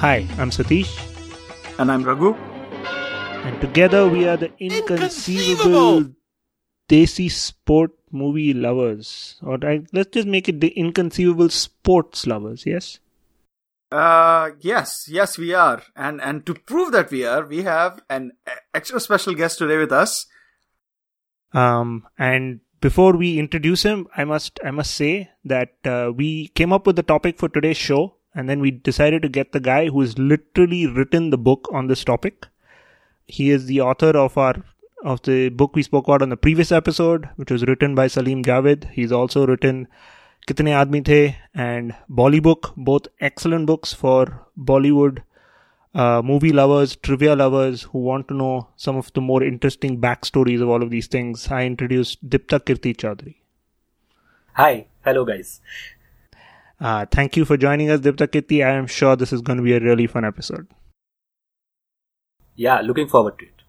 Hi, I'm Satish. And I'm Raghu. And together we are the inconceivable, Desi sport movie lovers. Or let's just make it the inconceivable sports lovers, yes? Uh, yes, yes, we are. And, and to prove that we are, we have an extra special guest today with us. Um, and before we introduce him, I must, I must say that, uh, we came up with the topic for today's show and then we decided to get the guy who's literally written the book on this topic. He is the author of our of the book we spoke about on the previous episode, which was written by Salim Javed. He's also written Kitne Aadmi The and Bollybook, both excellent books for Bollywood uh, movie lovers, trivia lovers who want to know some of the more interesting backstories of all of these things. I introduced Dipta Kirti Chaudhary. Hi, hello guys. Uh, thank you for joining us, Dipta Kirti. I am sure this is going to be a really fun episode. Yeah, looking forward to it.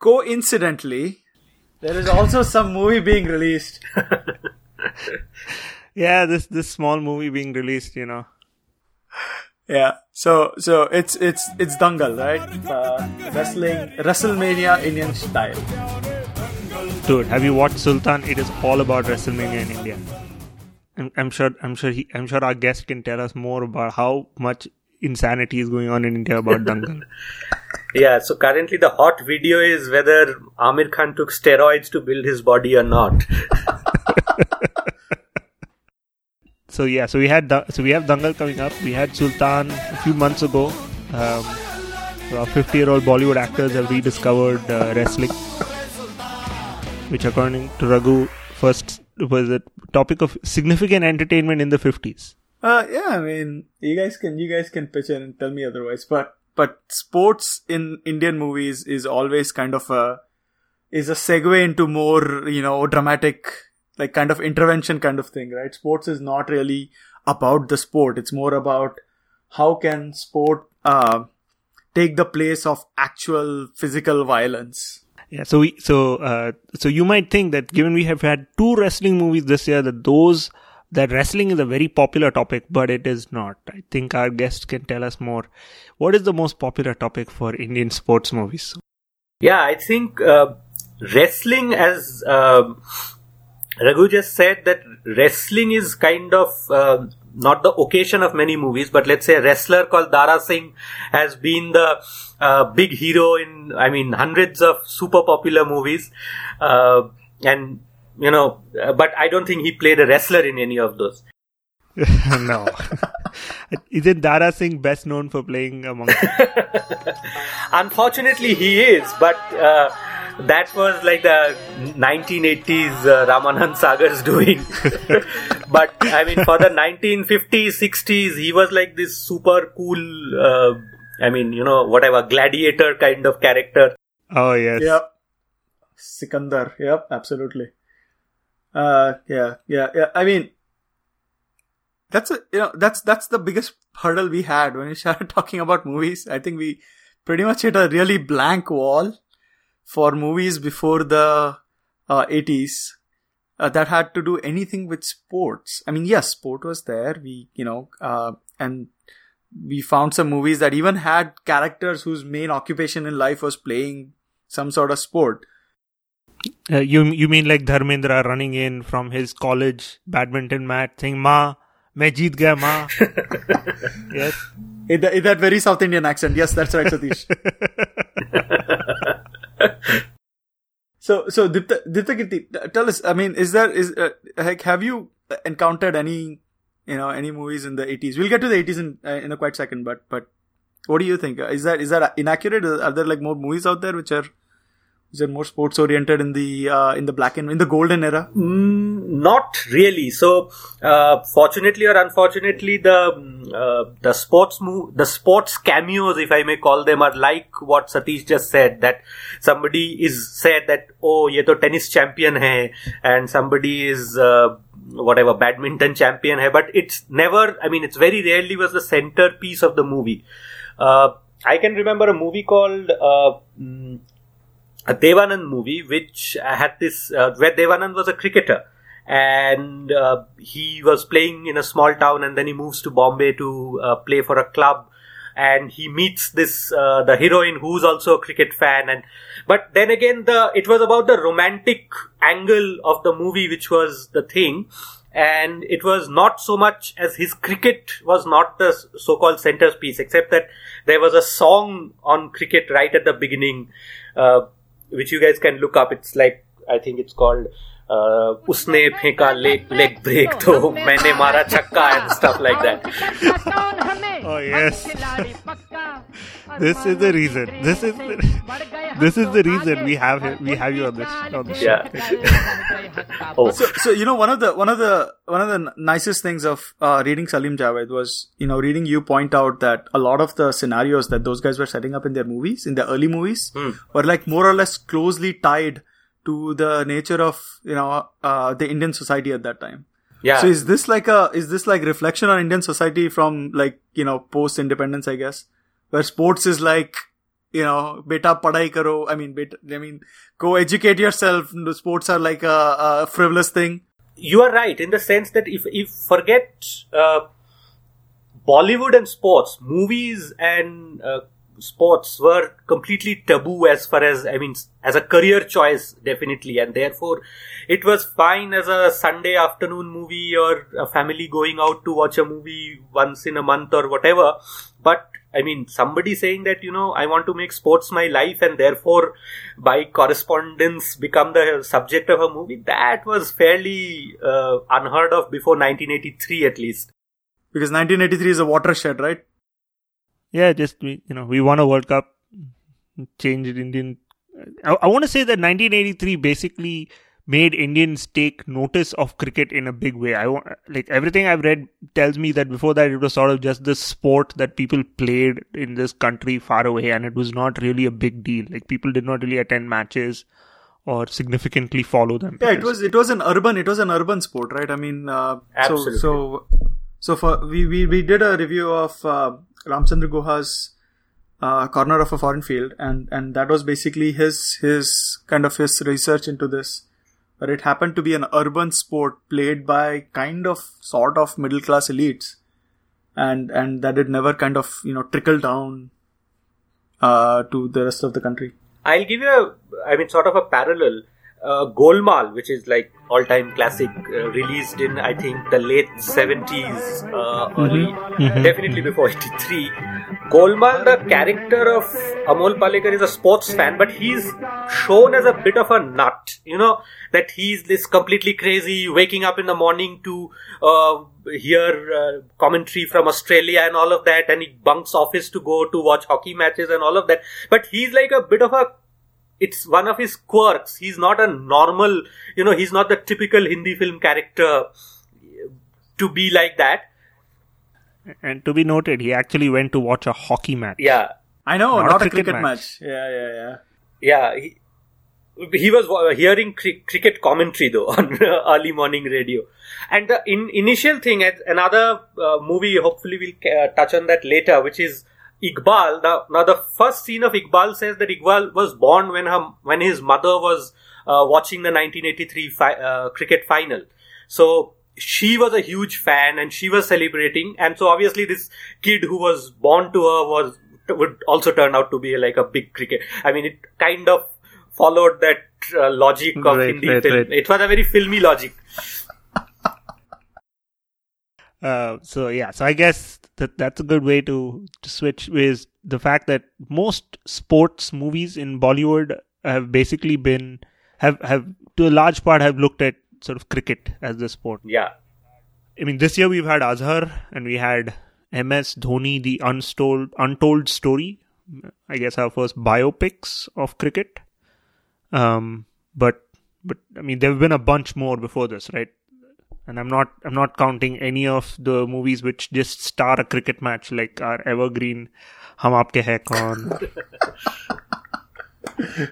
Coincidentally, there is also some movie being released. yeah, this this small movie being released, you know. Yeah, so so it's it's it's Dangal, right? Uh, wrestling WrestleMania Indian style. Dude, have you watched Sultan? It is all about WrestleMania in India. I'm, I'm sure. I'm sure. He, I'm sure our guest can tell us more about how much insanity is going on in India about Dangal. yeah. So currently, the hot video is whether Amir Khan took steroids to build his body or not. so yeah. So we had. So we have Dangal coming up. We had Sultan a few months ago. Um, so our 50-year-old Bollywood actors have rediscovered uh, wrestling, which, according to Raghu, first was a topic of significant entertainment in the 50s. Uh, yeah, I mean, you guys can you guys can pitch in and tell me otherwise, but but sports in Indian movies is always kind of a is a segue into more you know dramatic like kind of intervention kind of thing, right? Sports is not really about the sport; it's more about how can sport uh, take the place of actual physical violence yeah, so we so uh, so you might think that given we have had two wrestling movies this year, that those that wrestling is a very popular topic, but it is not. I think our guest can tell us more. What is the most popular topic for Indian sports movies? Yeah, I think uh, wrestling, as uh, Raghu just said, that wrestling is kind of uh, not the occasion of many movies, but let's say a wrestler called Dara Singh has been the uh, big hero in, I mean, hundreds of super popular movies. Uh, and, you know, uh, but I don't think he played a wrestler in any of those. no. Isn't Dara Singh best known for playing Hanuman. Unfortunately, he is, but uh, that was like the 1980s uh, Ramanand Sagar's doing. but I mean, for the 1950s, 60s, he was like this super cool. Uh, I mean, you know, whatever gladiator kind of character. Oh yes. Yep. Sikandar. Yep. Absolutely. Uh, yeah, yeah, yeah. I mean, that's a, you know, that's, that's the biggest hurdle we had when we started talking about movies. I think we pretty much hit a really blank wall for movies before the uh, 80s uh, that had to do anything with sports. I mean, yes, sport was there. We, you know, uh, and we found some movies that even had characters whose main occupation in life was playing some sort of sport. Uh, you you mean like Dharmendra running in from his college badminton mat saying "Ma, मैं जीत गया Ma"? yes. In, the, in that very South Indian accent. Yes, that's right, Satish. so, so Dipta, Dipta tell us. I mean, is there is uh, have you encountered any you know any movies in the 80s? We'll get to the 80s in uh, in a quite second, but but what do you think? Is that is that inaccurate? Are there like more movies out there which are is it more sports oriented in the uh, in the black and in the golden era? Mm, not really. So, uh, fortunately or unfortunately, the uh, the sports move, the sports cameos, if I may call them, are like what Satish just said. That somebody is said that oh, ye to tennis champion hai, and somebody is uh, whatever badminton champion hai. But it's never. I mean, it's very rarely was the centerpiece of the movie. Uh, I can remember a movie called. Uh, a Devanand movie, which had this, uh, where Devanand was a cricketer. And uh, he was playing in a small town and then he moves to Bombay to uh, play for a club. And he meets this uh, the heroine who's also a cricket fan. And but then again the it was about the romantic angle of the movie which was the thing. And it was not so much as his cricket was not the so-called centerpiece except that there was a song on cricket right at the beginning uh, which you guys can look up. It's like i think it's called उसने फेंका leg leg break तो मैंने मारा छक्का and stuff like that Oh yes. this is the reason. This is the, this is the reason we have him, we have you on this on this yeah show. oh So, so you know, one of the one of the one of the n- nicest things of uh, reading Salim Javed was, you know, reading you point out that a lot of the scenarios that those guys were setting up in their movies, in their early movies, were like more or less closely tied to the nature of you know uh, the Indian society at that time. yeah So is this like a is this like reflection on Indian society from like you know post independence? I guess where sports is like you know beta padai karo. I mean, beta, I mean, go educate yourself. Sports are like a, a frivolous thing. you are right in the sense that if if forget uh, Bollywood and sports, movies and uh, sports were completely taboo as far as I mean as a career choice definitely, and therefore it was fine as a Sunday afternoon movie or a family going out to watch a movie once in a month or whatever. But I mean, somebody saying that, you know, I want to make sports my life and therefore by correspondence become the subject of a movie, that was fairly uh, unheard of before 1983 at least. Because 1983 is a watershed, right? Yeah, just we you know we won a World Cup, changed Indian. I, I want to say that 1983 basically made Indians take notice of cricket in a big way. I want like everything I've read tells me that before that it was sort of just this sport that people played in this country far away, and it was not really a big deal. Like people did not really attend matches or significantly follow them. Yeah, it was it was an urban it was an urban sport, right? I mean, uh, so so so for we we we did a review of uh, Ramchandra Guha's uh, corner of a foreign field, and and that was basically his his kind of his research into this. But it happened to be an urban sport played by kind of sort of middle class elites, and and that it never kind of you know trickled down uh, to the rest of the country. I'll give you a, I mean, sort of a parallel. Uh, Golmaal, which is like all-time classic, uh, released in I think the late seventies, uh, early, definitely before eighty-three. Golmaal, the character of Amol Palekar is a sports fan, but he's shown as a bit of a nut. You know that he's this completely crazy, waking up in the morning to uh, hear uh, commentary from Australia and all of that, and he bunks office to go to watch hockey matches and all of that. But he's like a bit of a it's one of his quirks. He's not a normal, you know, he's not the typical Hindi film character to be like that. And to be noted, he actually went to watch a hockey match. Yeah, I know, Not a not, a cricket cricket match. match. Yeah, yeah, yeah. yeah. He, he was hearing cri- cricket commentary though on uh, early morning radio. And the in, initial thing, at another uh, movie, hopefully we'll uh, touch on that later, which is Iqbal. Now, now the first scene of Iqbal says that Iqbal was born when her when his mother was uh, watching the 1983 fi- uh, cricket final. So she was a huge fan and she was celebrating, and so obviously this kid who was born to her was would also turn out to be like a big cricket. I mean, it kind of followed that uh, logic of Right, Hindi right, film. right. It was a very filmy logic. Uh, so yeah, so I guess that that's a good way to, to switch is the fact that most sports movies in Bollywood have basically been have have to a large part have looked at sort of cricket as the sport. Yeah. I mean, this year we've had Azhar and we had MS Dhoni, the untold untold story. I guess our first biopics of cricket. Um, but but I mean, there have been a bunch more before this, right? And I'm not I'm not counting any of the movies which just star a cricket match like our evergreen Hum Aapke Hai Kaun.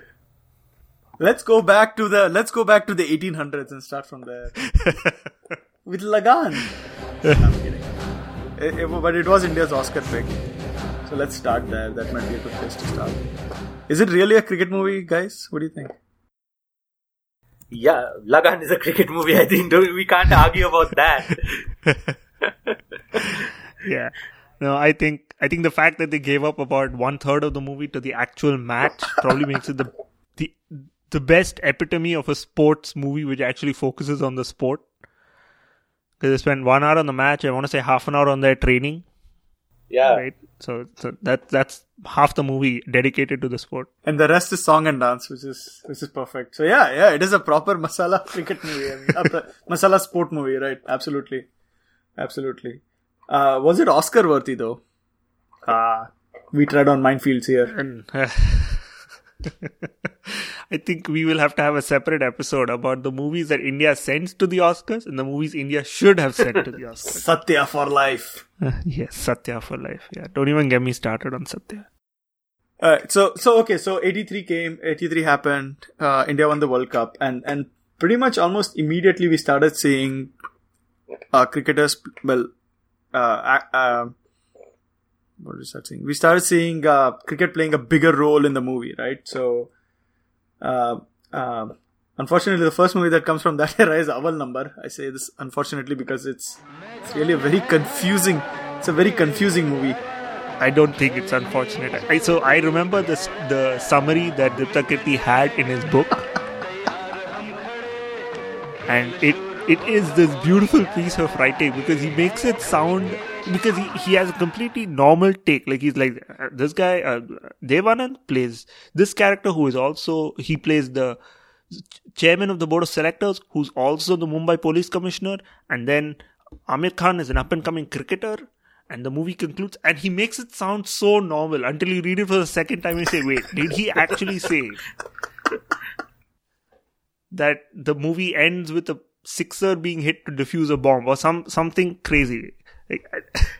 Let's go back to the let's go back to the 1800s and start from there with Lagaan. I'm kidding. It- it- but it was India's Oscar pick, so let's start there. That might be a good place to start. Is it really a cricket movie, guys? What do you think? Yeah, Lagaan is a cricket movie. I think we can't argue about that. yeah. No, I think I think the fact that they gave up about one third of the movie to the actual match probably makes it the the the best epitome of a sports movie which actually focuses on the sport. Because they spend one hour on the match, I want to say half an hour on their training, Yeah. right? So, so that that's half the movie dedicated to the sport. and the rest is song and dance, which is which is perfect. So yeah, yeah, it is a proper masala cricket movie. I mean, masala sport movie, right? Absolutely, absolutely. Uh, was it Oscar worthy though? Ah, we tread on minefields here. I think we will have to have a separate episode about the movies that India sends to the Oscars and the movies India should have sent to the Oscars. Satya for life. yes, Satya for life. Yeah, don't even get me started on Satya. So so okay, so 83 came, 83 happened, uh, India won the World Cup, and and pretty much almost immediately we started seeing uh, cricketers, well, uh, uh, uh, what is that saying? We started seeing uh, cricket playing a bigger role in the movie, right? So, uh, uh, Uh, uh, unfortunately, the first movie that comes from that era is Awwal Number. I say this unfortunately because it's it's really a very confusing. It's a very confusing movie. I don't think it's unfortunate. I, so I remember this the summary that Dipta had in his book, and it it is this beautiful piece of writing because he makes it sound because he, he has a completely normal take. Like he's like uh, this guy uh, Devanand plays this character who is also he plays the chairman of the board of selectors who's also the Mumbai police commissioner and then Amir Khan is an up and coming cricketer and the movie concludes and he makes it sound so normal until you read it for the second time and you say wait did he actually say that the movie ends with a sixer being hit to defuse a bomb or some something crazy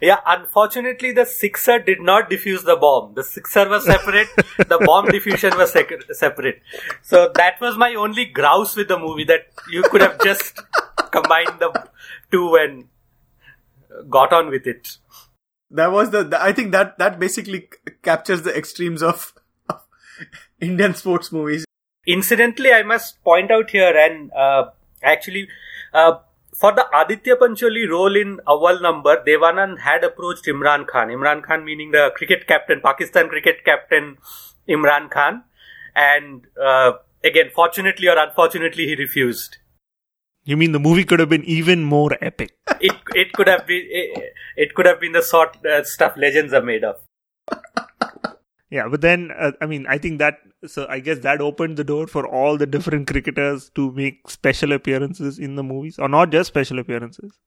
Yeah, unfortunately, the sixer did not defuse the bomb. The sixer was separate, the bomb diffusion was sec- separate. So that was my only grouse with the movie that you could have just combined the two and got on with it. that was the, I think that that basically c- captures the extremes of, of Indian sports movies. Incidentally, I must point out here, and uh, actually, uh, for the Aditya Pancholi role in Awwal Number, Devanand had approached Imran Khan. Imran Khan meaning the cricket captain, Pakistan cricket captain Imran Khan. And uh, again, fortunately or unfortunately, he refused. you mean the movie could have been even more epic It it could have been it, it could have been the sort uh, stuff legends are made of. Yeah, but then uh, I mean, I think that so I guess that opened the door for all the different cricketers to make special appearances in the movies, or not just special appearances.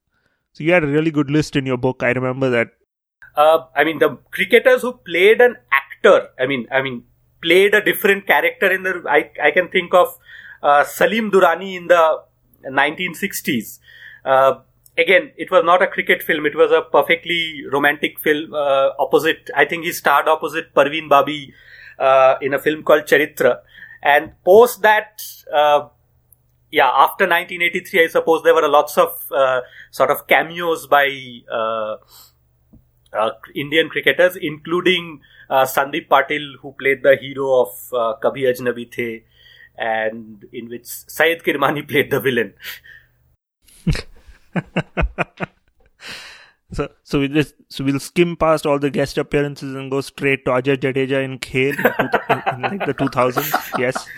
So you had a really good list in your book. I remember that. uh, I mean, the cricketers who played an actor. I mean, I mean, played a different character in the. I I can think of uh, Salim Durrani in the 1960s. Uh, again, it was not a cricket film. It was a perfectly romantic film. Uh, opposite, I think he starred opposite Parveen Babi uh, in a film called Charitra. And post that, uh, yeah, after 1983, I suppose there were lots of uh, sort of cameos by uh, uh, Indian cricketers, including Sandip Patil, who played the hero of Kabhi Ajnabi The, and in which Syed Kirmani played the villain. So so we just so we'll skim past all the guest appearances and go straight to Ajay Jadeja in Khel in, in, in like the 2000s. Yes.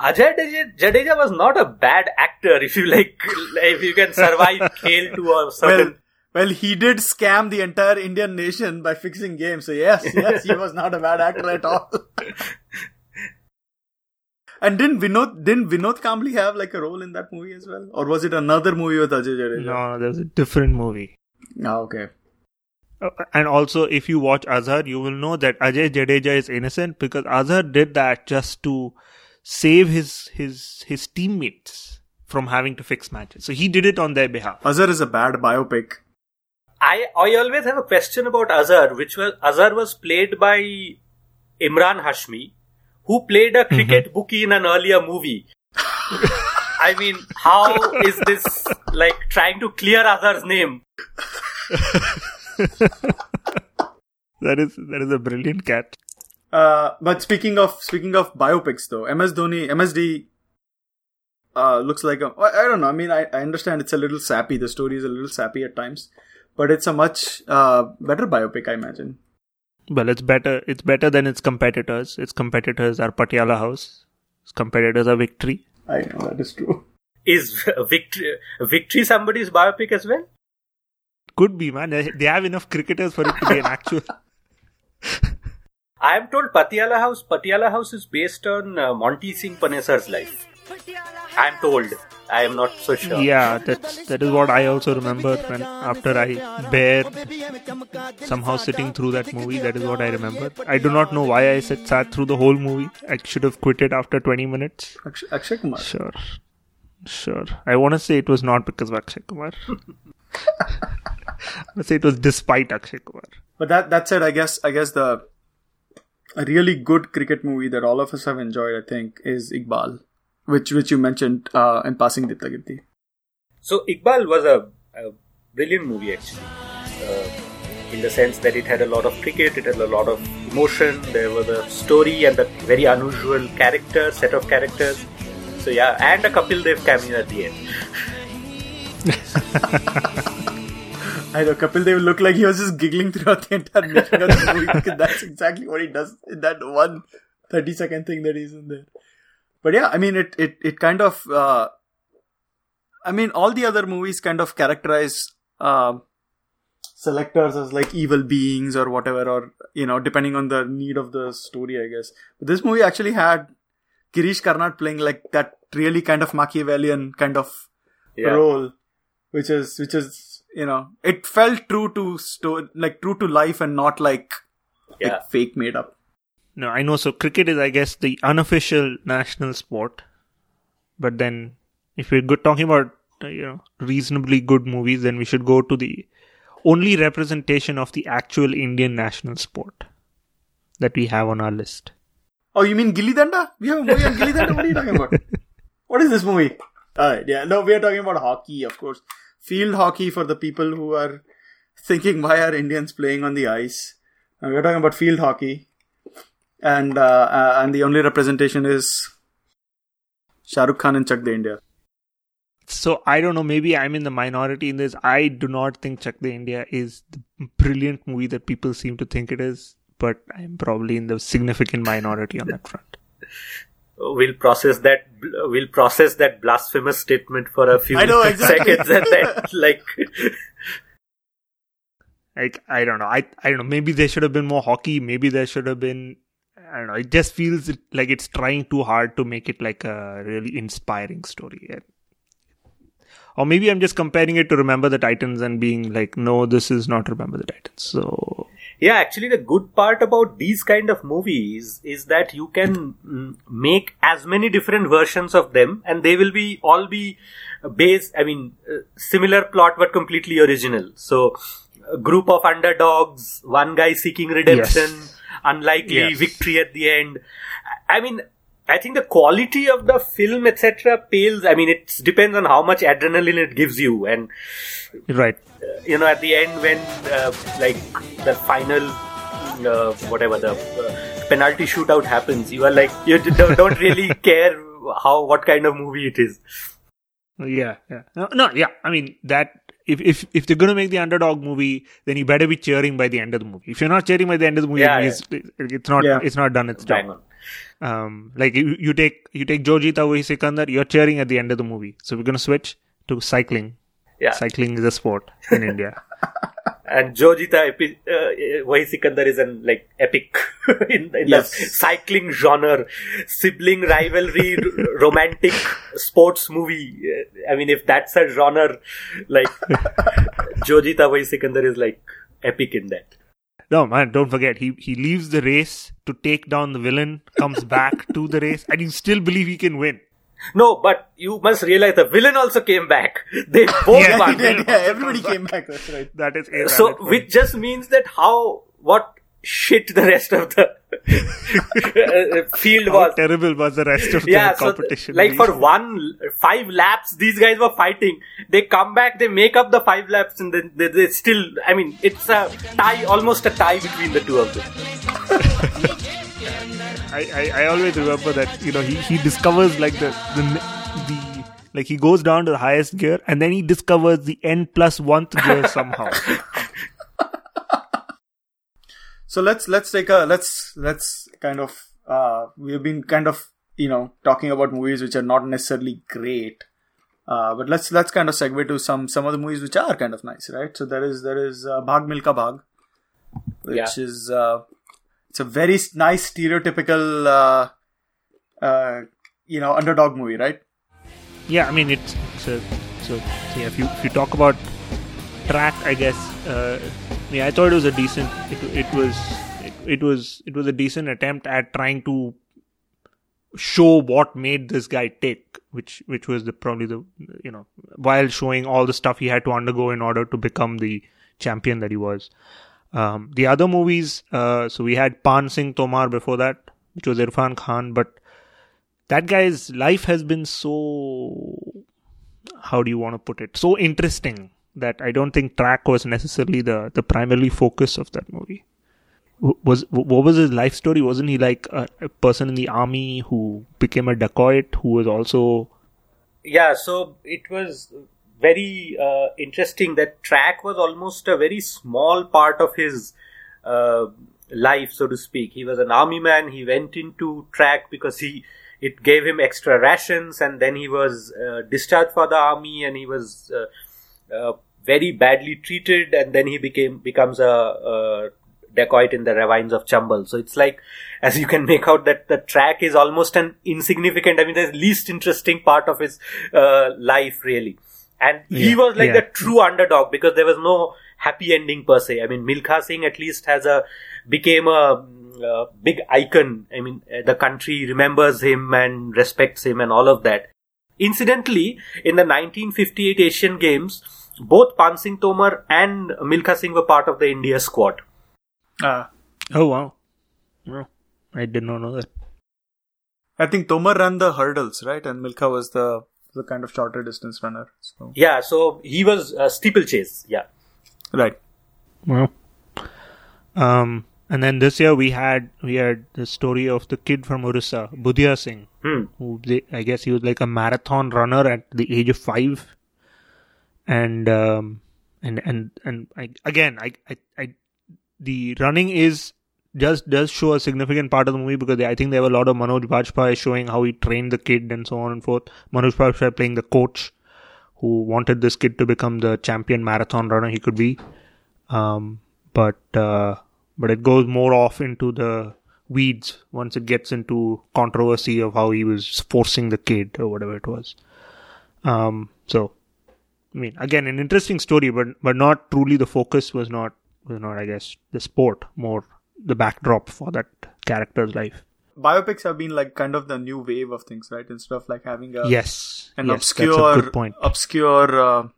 Ajay Jadeja, Jadeja was not a bad actor if you like, if you can survive Khel to a certain. Well, well, he did scam the entire Indian nation by fixing games. So yes, yes, he was not a bad actor at all. And didn't Vinod didn't Vinod Kambli have like a role in that movie as well, or was it another movie with Ajay Jadeja? No, there's a different movie. Oh, okay. Uh, and also, if you watch Azhar, you will know that Ajay Jadeja is innocent because Azhar did that just to save his his his teammates from having to fix matches. So he did it on their behalf. Azhar is a bad biopic. I I always have a question about Azhar, which was Azhar was played by Emraan Hashmi, who played a cricket bookie in an earlier movie. I mean, how is this like trying to clear Azhar's name? That is that is a brilliant cat. Uh, but speaking of speaking of biopics, though, MS Dhoni, MSD uh, looks like a. I I don't know. I mean, I, I understand it's a little sappy. The story is a little sappy at times, but it's a much uh, better biopic, I imagine. Well, it's better. It's better than its competitors. Its competitors are Patiala House. Its competitors are Victory. I know that is true. Is victory victory somebody's biopic as well? Could be, man. They they have enough cricketers for it to be an actual. I am told Patiala House. Patiala House is based on uh, Monty Singh Panesar's life. I am told. I am not so sure. Yeah, that's that is what I also remember when after I bear somehow sitting through that movie. That is what I remember. I do not know why I sat, sat through the whole movie. I should have quit it after twenty minutes. Akshay, Akshay Kumar. Sure, sure. I want to say it was not because of Akshay Kumar. I want to say it was despite Akshay Kumar. But that that said, I guess I guess the a really good cricket movie that all of us have enjoyed, I think, is Iqbal, which which you mentioned uh, in passing, Dipta Kirti. So Iqbal was a, a brilliant movie actually, uh, in the sense that it had a lot of cricket, it had a lot of emotion. There was a story and a very unusual character set of characters. So yeah, and a Kapil Dev cameo at the end. I know Kapil Dev looked like he was just giggling throughout the entire making of the movie that's exactly what he does in that one 30 second thing that he's in there. But yeah, I mean, it it it kind of, uh, I mean, all the other movies kind of characterize uh, selectors as like evil beings or whatever, or you know, depending on the need of the story, I guess. But this movie actually had Girish Karnad playing like that really kind of Machiavellian kind of Yeah. role, which is which is you know, it felt true to sto- like true to life and not like Yeah. like fake made up. No, I know. So cricket is, I guess, the unofficial national sport. But then, if we're good talking about uh, you know reasonably good movies, then we should go to the only representation of the actual Indian national sport that we have on our list. Oh, you mean Gilli Danda? We have a movie on Gilli Danda. What are you talking about? What is this movie? Alright, yeah, no, we are talking about hockey, of course. Field hockey for the people who are thinking why are Indians playing on the ice. We are talking about field hockey, and uh, uh, and the only representation is Shah Rukh Khan and Chak De India. So I don't know. Maybe I'm in the minority in this. I do not think Chak De India is the brilliant movie that people seem to think it is. But I'm probably in the significant minority on that front. We'll process that. We'll process that blasphemous statement for a few I know, exactly. seconds, and then like, like I don't know. I I don't know. Maybe there should have been more hockey. Maybe there should have been. I don't know. It just feels like it's trying too hard to make it like a really inspiring story. Or maybe I'm just comparing it to Remember the Titans and being like, no, this is not Remember the Titans. So yeah, actually, the good part about these kind of movies is that you can make as many different versions of them, and they will be all be based. I mean, uh, similar plot but completely original. So, a group of underdogs, one guy seeking redemption, Yes. Unlikely Yes. victory at the end. I mean, I think the quality of the film, etc., pales. I mean, it depends on how much adrenaline it gives you, and right. you know, at the end when uh, like the final, uh, whatever the uh, penalty shootout happens, you are like you don't, don't really care how what kind of movie it is. Yeah, yeah. No, no, yeah. I mean that if if if they're gonna make the underdog movie, then you better be cheering by the end of the movie. If you're not cheering by the end of the movie, Yeah, it means it's not Yeah. it's not done its Bang job. Um, like you, you take you take Jo Jeeta Wohi Sikandar, you're cheering at the end of the movie. So we're gonna switch to cycling. Yeah, Cycling is a sport in India. and Jo Jeeta epi- uh, Wohi Sikandar is an like epic in, in Yes. the cycling genre, sibling rivalry, r- romantic sports movie. I mean, if that's a genre, like Jo Jeeta Wohi Sikandar is like epic in that. No man, don't forget he he leaves the race to take down the villain, comes back to the race, and you still believe he can win. No, but you must realize the villain also came back. They both Yeah, won. He did, yeah, everybody came back. That's right. That is a So, valid point. which just means that how what shit the rest of the uh, field How was. terrible was the rest of Yeah, the so competition? like for one five laps, these guys were fighting. They come back, they make up the five laps, and then they, they still. I mean, it's a tie, almost a tie between the two of them. I, I, I always remember that you know he, he discovers like the, the the like he goes down to the highest gear and then he discovers the n plus one gear somehow. So let's let's take a let's let's kind of uh, we've been kind of you know talking about movies which are not necessarily great, uh, but let's let's kind of segue to some some of the movies which are kind of nice, right? So there is there is uh, Bhaag Milkha Bhaag, which Yeah. is uh, it's a very nice stereotypical uh, uh, you know underdog movie, right? Yeah, I mean it's, a so yeah. If you if you talk about track, I guess uh, yeah, I thought it was a decent. It, it was it, it was it was a decent attempt at trying to show what made this guy tick, which which was the probably the you know while showing all the stuff he had to undergo in order to become the champion that he was. Um, the other movies, uh, so we had Paan Singh Tomar before that, which was Irfan Khan, but that guy's life has been so how do you want to put it so interesting that i don't think track was necessarily the the primarily focus of that movie. Was what was his life story? Wasn't he like a, a person in the army who became a dacoit who was also Yeah, so it was very uh, interesting that track was almost a very small part of his uh, life, so to speak. He was an army man. He went into track because he it gave him extra rations, and then he was uh, discharged for the army, and he was uh, uh, very badly treated, and then he became becomes a, a dacoit in the ravines of Chambal. So it's like, as you can make out, that the track is almost an insignificant. I mean, the least interesting part of his uh, life, really. And he was like yeah. the true underdog because there was no happy ending per se. I mean, Milkha Singh at least has a became a, mm, uh big icon. I mean, uh, the country remembers him and respects him and all of that. Incidentally, in the 1958 Asian Games, both Paan Singh Tomar and Milkha Singh were part of the India squad. Uh, oh wow no, i did not know that I think Tomar ran the hurdles, right? And Milkha was the the kind of shorter distance runner. So Yeah, so he was uh, steeplechase. Yeah. right. well um and then this year we had we had the story of the kid from orissa Budhia Singh Hmm. who they, I guess he was like a marathon runner at the age of five, and um, and and and I, again, I, I, I, the running is just does show a significant part of the movie because I think they have a lot of Manoj Bajpayee showing how he trained the kid and so on and forth. Manoj Bajpayee playing the coach who wanted this kid to become the champion marathon runner he could be, um, but uh, but it goes more off into the weeds once it gets into controversy of how he was forcing the kid or whatever it was. Um, so, I mean, again, an interesting story, but but not truly the focus was not was not, I guess, the sport, more the backdrop for that character's life. Biopics have been like kind of the new wave of things, right? Instead of like having a yes, an yes, that's a obscure point. obscure uh,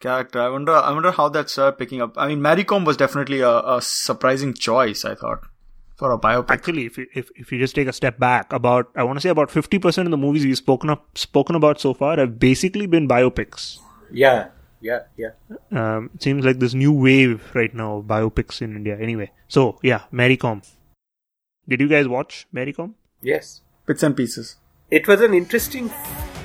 character. I wonder. I wonder how that started picking up. I mean, Mary Kom was definitely a, a surprising choice. I thought for a biopic. Actually, if you, if if you just take a step back, about I want to say about fifty percent of the movies we've spoken up spoken about so far have basically been biopics. Yeah. Yeah. Yeah. Um, it seems like this new wave right now of biopics in India. Anyway, so yeah, Mary Kom. Did you guys watch Mary Kom? Yes. Bits and pieces. It was an interesting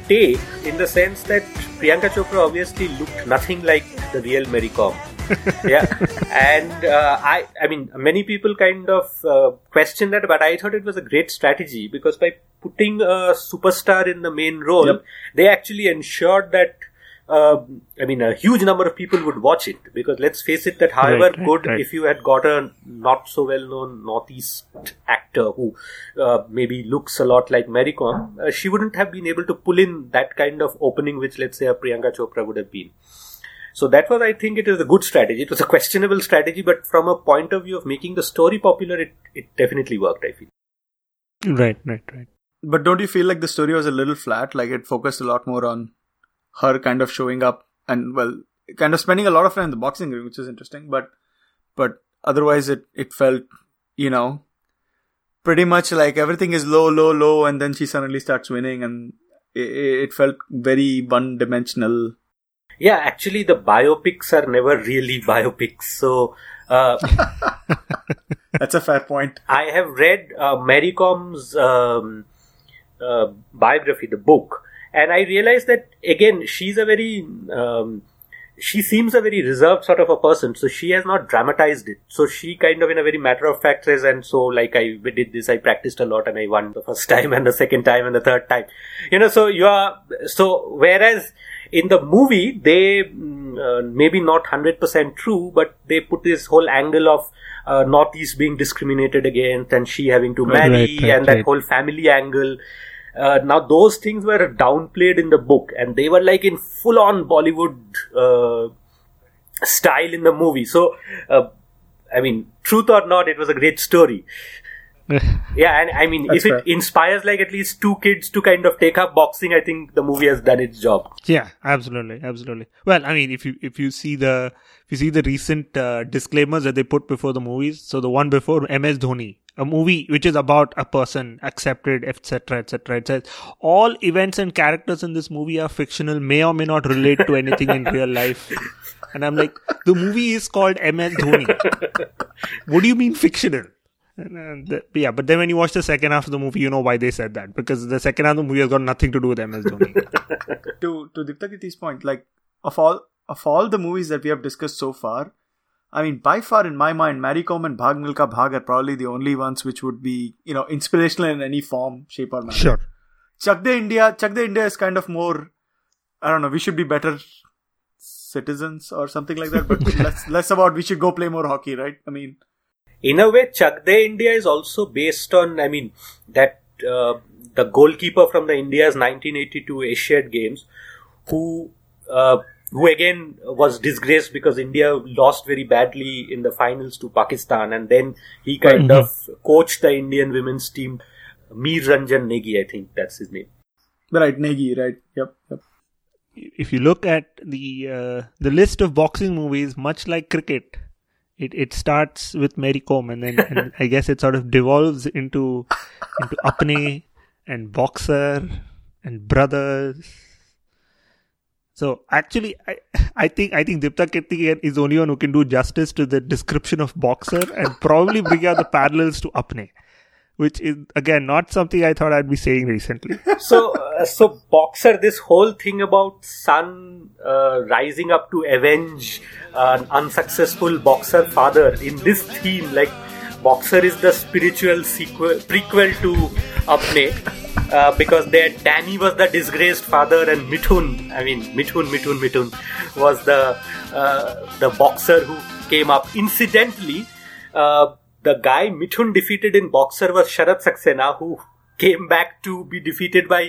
take in the sense that Priyanka Chopra obviously looked nothing like the real Mary Kom. yeah, and uh, I, I mean, many people kind of uh, question that, but I thought it was a great strategy because by putting a superstar in the main role, Yep. they actually ensured that. Uh, I mean, a huge number of people would watch it because let's face it, that however Right, right, good, right. if you had got a not so well known Northeast actor who uh, maybe looks a lot like Mary Kom, uh, she wouldn't have been able to pull in that kind of opening which, let's say, a Priyanka Chopra would have been. So that was, I think, it is a good strategy. It was a questionable strategy, but from a point of view of making the story popular, it, it definitely worked, I feel. Right, right, right. But don't you feel like the story was a little flat? Like it focused a lot more on her kind of showing up and well, kind of spending a lot of time in the boxing ring, which is interesting. But but otherwise, it it felt you know pretty much like everything is low, low, low, and then she suddenly starts winning, and it, it felt very one dimensional. Yeah, actually, the biopics are never really biopics. So, uh, That's a fair point. I have read uh, Mary Kom's um, uh, biography, the book, and I realized that again she's a very um, she seems a very reserved sort of a person, so she has not dramatized it. So she kind of, in a very matter of fact, says, and so like I did this, I practiced a lot, and I won the first time, and the second time, and the third time. You know, so you are so whereas in the movie they mm, uh, maybe not hundred percent true, but they put this whole angle of uh, Northeast being discriminated against, and she having to marry, right, right, and that right. whole family angle. Uh, now those things were downplayed in the book, and they were like in full-on Bollywood uh, style in the movie. So, uh, I mean, truth or not, it was a great story. Yeah, and I mean, That's if it inspires like at least two kids to kind of take up boxing, I think the movie has done its job. Yeah, absolutely, absolutely. Well, I mean, if you if you see the if you see the recent uh, disclaimers that they put before the movies, so the one before MS Dhoni, a movie which is about a person accepted, etc., etc. It says all events and characters in this movie are fictional, may or may not relate to anything in real life. And I'm like, the movie is called MS Dhoni. what do you mean fictional? And, uh, the, yeah, but then when you watch the second half of the movie, you know why they said that because the second half of the movie has got nothing to do with MS Dhoni. to to Diptakirti's point, like of all of all the movies that we have discussed so far, I mean, by far in my mind, Mary Kom and Bhaag Milkha Bhaag are probably the only ones which would be you know inspirational in any form, shape, or manner. sure. Chak De India, Chak De India is kind of more. I don't know. We should be better citizens or something like that, but less less about we should go play more hockey, right? I mean, In a way, Chak De India is also based on, I mean, that uh, the goalkeeper from the India's 1982 Asian Games, who uh, who again was disgraced because India lost very badly in the finals to Pakistan, and then he kind Mhm. of coached the Indian women's team. Mir Ranjan Negi, I think that's his name. right, Negi, right? Yep, yep. if you look at the uh, the list of boxing movies, much like cricket, it it starts with Mary Kom, and then and I guess it sort of devolves into into Apne and Boxer and Brothers. So actually, I I think I think Dipta Kirti is the only one who can do justice to the description of Boxer and probably bring out the parallels to Apne, which is again not something I thought I'd be saying recently. so uh, so boxer this whole thing about son uh, rising up to avenge an unsuccessful boxer father in this theme like boxer is the spiritual sequel prequel to apne uh, because their danny was the disgraced father and mithun i mean mithun mithun mithun was the uh, the boxer who came up. Incidentally uh, the guy Mithun defeated in boxer was Sharat Saxena, who came back to be defeated by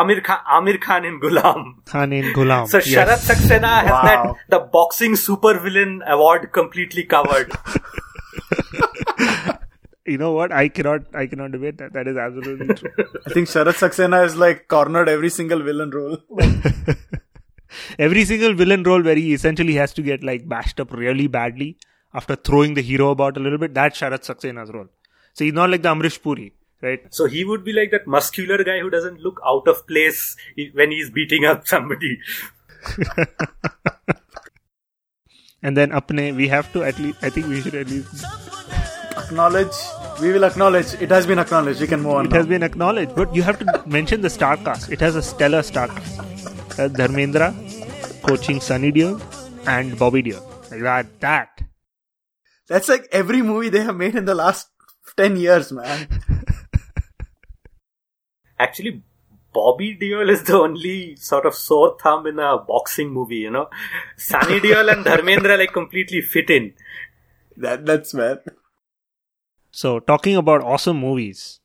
Amir Khan, Amir Khan in Ghulam. Khan in Ghulam. So Sharat yes. Saxena has Wow. that the boxing supervillain award completely covered. you know what? I cannot. I cannot debate that. That is absolutely true. I think Sharat Saxena has like cornered every single villain role. Every single villain role where he essentially has to get like bashed up really badly after throwing the hero about a little bit. That's Sharat Saxena's role. So he's not like the Amrish Puri, right? so he would be like that muscular guy who doesn't look out of place when he's beating up somebody. And then Apne, we have to at least. I think we should at least. Acknowledge. We will acknowledge. It has been acknowledged. We can move on. It now. has been acknowledged, but you have to mention the star cast. It has a stellar star cast. Uh, Dharmendra coaching Sunny Deol and Bobby Deol. Like that. That. That's like every movie they have made in the last 10 years, man. Actually, Bobby Deol is the only sort of sore thumb in a boxing movie, you know. Sunny Deol and Dharmendra like completely fit in. That That's man. So talking about awesome movies,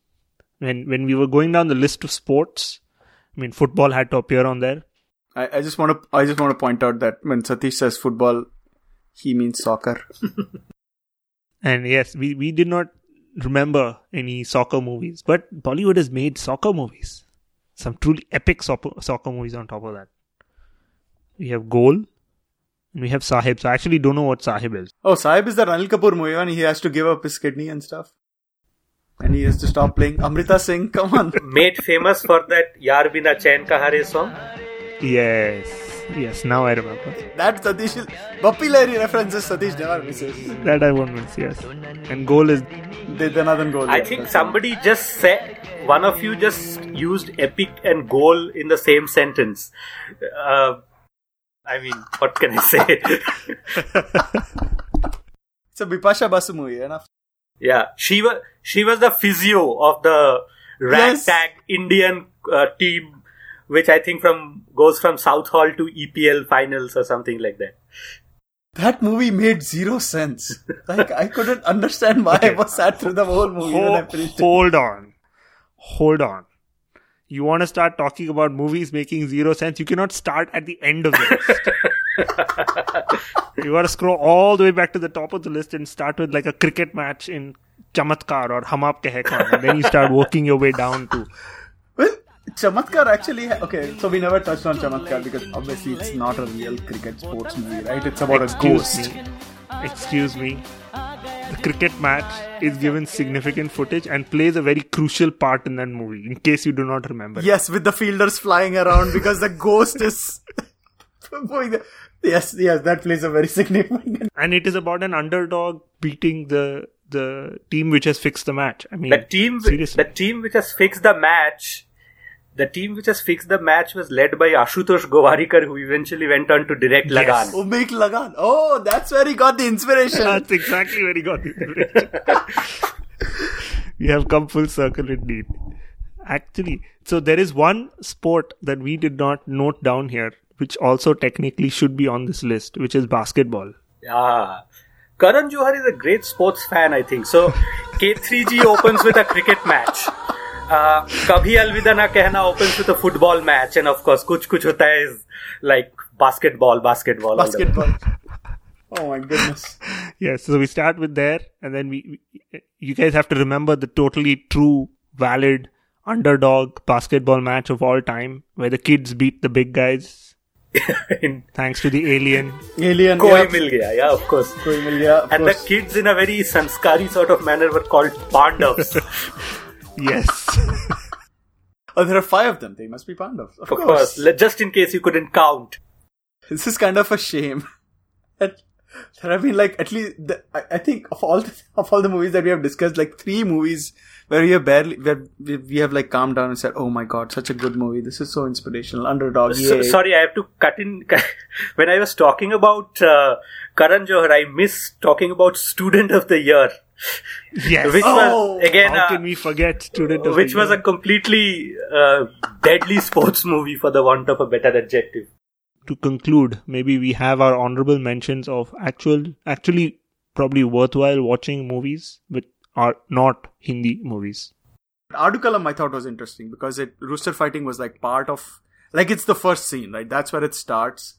when when we were going down the list of sports, I mean football had to appear on there. I, I just want to I just want to point out that when Satish says football, he means soccer. And yes, we, we did not remember any soccer movies, but Bollywood has made soccer movies. Some truly epic soccer, soccer movies on top of that. We have Goal and we have Saheb. So I actually don't know what Saheb is. Oh, Saheb is the Anil Kapoor movie and he has to give up his kidney and stuff. And he has to stop playing. Amrita Singh, come on. Made famous for that Yaar Bina Chain Kahan Re song. Yes. Yes, now I remember. That Satish, Bappi Lahiri references Satish never misses. That I won't miss, yes. And Goal is De Dhana Dhan goal. I yeah, think that's- somebody just said, one of you just used epic and goal in the same sentence. Uh, I mean, what can I say? It's a Bipasha Basu movie, enough. yeah, she was she was the physio of the ragtag Indian uh, team, which I think from goes from Southall to EPL finals or something like that. That movie made zero sense. Like I couldn't understand why I was sat through the whole movie when I Ho- finished it. hold on. Hold on. You want to start talking about movies making zero sense? You cannot start at the end of the list. you got to scroll all the way back to the top of the list and start with like a cricket match in Chamatkar or Hum Aapke Hain Koun. And then you start working your way down to. Well, Chamatkar actually. Okay, so we never touched on Chamatkar because obviously it's not a real cricket sports movie, right? It's about a ghost. me. Excuse me. The cricket match is given significant footage and plays a very crucial part in that movie, in case you do not remember. Yes, with the fielders flying around because the ghost is. yes, yes, that plays a very significant. and it is about an underdog beating the the team which has fixed the match. I mean, The team, seriously. the team which has fixed the match, the team which has fixed the match was led by Ashutosh Gowariker, who eventually went on to direct Yes. Lagaan. Oh, make Lagaan. Oh, that's where he got the inspiration. That's exactly where he got the inspiration. we have come full circle indeed. Actually, so there is one sport that we did not note down here, which also technically should be on this list, which is basketball. Ah. Karan Johar is a great sports fan, I think. So, K3G opens with a cricket match. Uh, Kabhi Alvida Na Kehna opens with a football match. And of course, Kuch Kuch Hota Hai is like basketball, basketball. all the way. Basketball. Oh my goodness. Yes, so we start with there, and then we, we you guys have to remember the totally true, valid underdog basketball match of all time, where the kids beat the big guys In thanks to the alien. Alien. Koi yeah. Mil Gaya, yeah, of course. Koi Mil Gaya, of And the kids, in a very sanskari sort of manner, were called Pandavs. Yes. Oh, there are five of them. They must be Pandavs. Of, of course, le- just in case you couldn't count. This is kind of a shame. that there have been like at least the, I, I think of all the, of all the movies that we have discussed, like three movies where we have barely where we, we have like calmed down and said, "Oh my god, such a good movie! This is so inspirational." Underdog. So, sorry, I have to cut in. when I was talking about uh, Karan Johar, I missed talking about Student of the Year, Yes. which Oh, was again, How uh, can we forget Student of the Year? which was a completely uh, deadly sports movie for the want of a better adjective. To conclude, maybe we have our honorable mentions of actual, actually, probably worthwhile watching movies, but are not Hindi movies. Aadukalam I thought was interesting because it rooster fighting was like part of like it's the first scene, right? That's where it starts.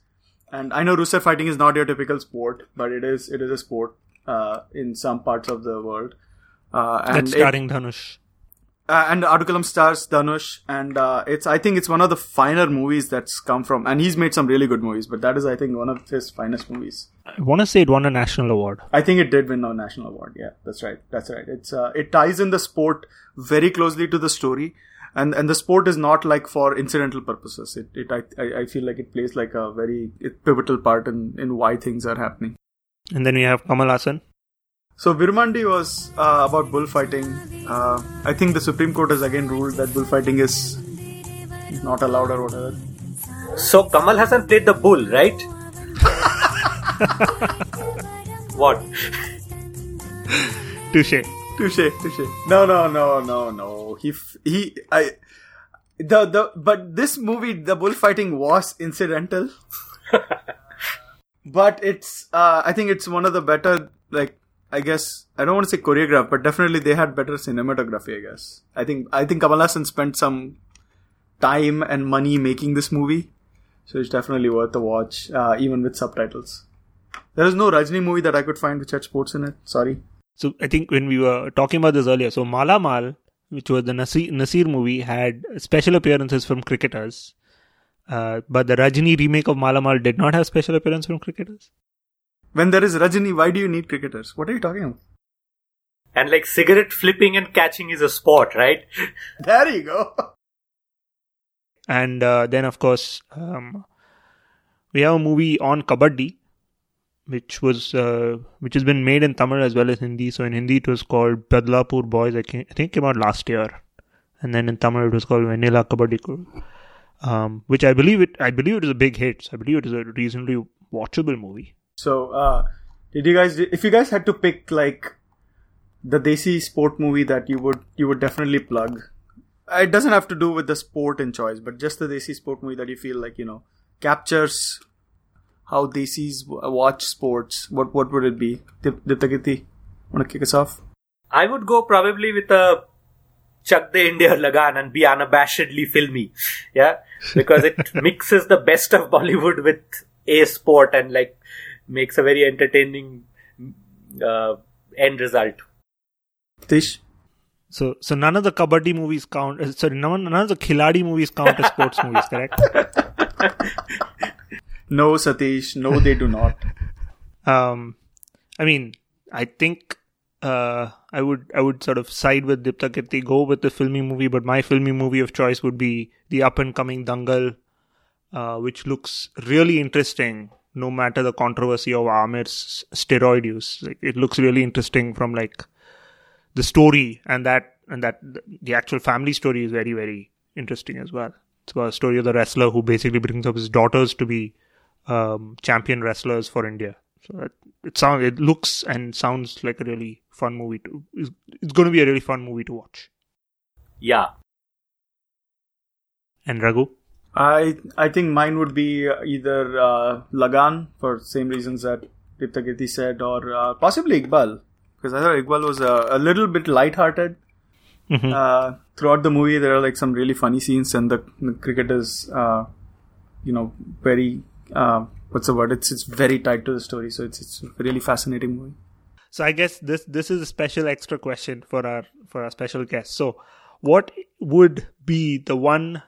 And I know rooster fighting is not your typical sport, but it is it is a sport uh, in some parts of the world. Uh, and That's it- starring Dhanush. Uh, and Aadukalam stars Dhanush, and uh, it's I think it's one of the finer movies that's come from, and he's made some really good movies, but that is I think one of his finest movies. I want to say it won a national award. I think it did win a national award. Yeah, that's right. That's right. It's uh, it ties in the sport very closely to the story, and and the sport is not like for incidental purposes. It it I I I feel like it plays like a very pivotal part in in why things are happening. And then we have Kamal Haasan. So Virumaandi was uh, about bullfighting. Uh, I think the Supreme Court has again ruled that bullfighting is not allowed or whatever. So Kamal Haasan played the bull, right? what? Touche. Touche, touche. No, no, no, no, no. He, f- he, I, the, the, but this movie, the bullfighting was incidental. but it's, uh, I think it's one of the better, like, I guess, I don't want to say choreographed, but definitely they had better cinematography, I guess. I think, I think Kamal Haasan spent some time and money making this movie. So it's definitely worth a watch, uh, even with subtitles. There is no Rajni movie that I could find which had sports in it. Sorry. So I think when we were talking about this earlier, so Malaamaal, which was the Nasir, Nasir movie, had special appearances from cricketers. Uh, but the Rajini remake of Malaamaal did not have special appearance from cricketers. When there is Rajini, why do you need cricketers? What are you talking about? And like cigarette flipping and catching is a sport, right? There you go. And uh, then, of course, um, we have a movie on Kabaddi, which was uh, which has been made in Tamil as well as Hindi. So in Hindi, it was called Badlapur Boys. I, ca- I think it came out last year, and then in Tamil, it was called Vennila Kabaddi. Crew. um, which I believe it. I believe it is a big hit. So I believe it is a reasonably watchable movie. So, uh, did you guys? If you guys had to pick like the Desi sport movie that you would you would definitely plug, it doesn't have to do with the sport in choice, but just the Desi sport movie that you feel like you know captures how Desis watch sports. What what would it be? Dip, Diptakirti, want to kick us off? I would go probably with a Chak De India Lagaan and be unabashedly filmy. Yeah. Because it mixes the best of Bollywood with a sport and like makes a very entertaining uh, end result. Tish? So, so none of the kabaddi movies count. uh, Sorry, none, none of the khiladi movies count as sports movies, correct? No, Satish. No, they do not. Um, I mean, I think uh, I would I would sort of side with Dipta Kirti, go with the filmy movie, but my filmy movie of choice would be the up and coming Dangal, uh, which looks really interesting. No matter the controversy of Aamir's steroid use, like, it looks really interesting from like the story and that and that the actual family story is very very interesting as well. It's about a story of the wrestler who basically brings up his daughters to be um, champion wrestlers for India. So that, it sounds, it looks and sounds like a really fun movie to. It's, it's going to be a really fun movie to watch. Yeah. And Raghu, I I think mine would be either uh, Lagaan for same reasons that Diptakirti said, or uh, possibly Iqbal because I thought Iqbal was uh, a little bit light-hearted. Mhm. Uh, throughout the movie, there are like some really funny scenes, and the, the cricket is, uh, you know, very uh, what's the word? It's it's very tied to the story, so it's it's a really fascinating movie. so I guess this this is a special extra question for our for our special guest. So, what would be the one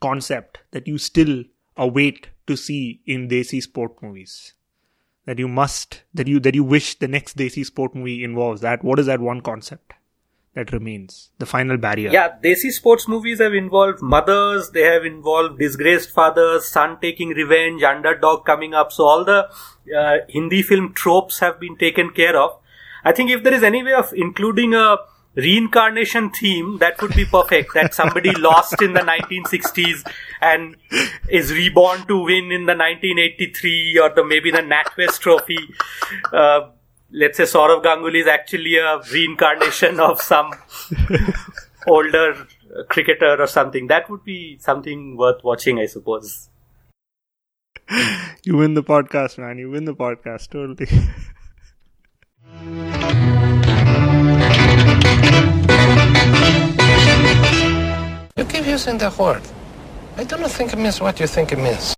concept that you still await to see in Desi sport movies? That you must that you that you wish the next Desi sport movie involves that. What is that one concept that remains? The final barrier. Yeah, Desi sports movies have involved mothers, they have involved disgraced fathers, son taking revenge, underdog coming up. So all the uh, Hindi film tropes have been taken care of. I think if there is any way of including a reincarnation theme, that would be perfect. that somebody lost in the 1960s and is reborn to win in the 1983 or the maybe the NatWest Trophy. Uh, let's say Sourav Ganguly is actually a reincarnation of some older cricketer or something. That would be something worth watching, I suppose. You win the podcast, man. You win the podcast. Totally. You keep using that word. I do not think it means what you think it means.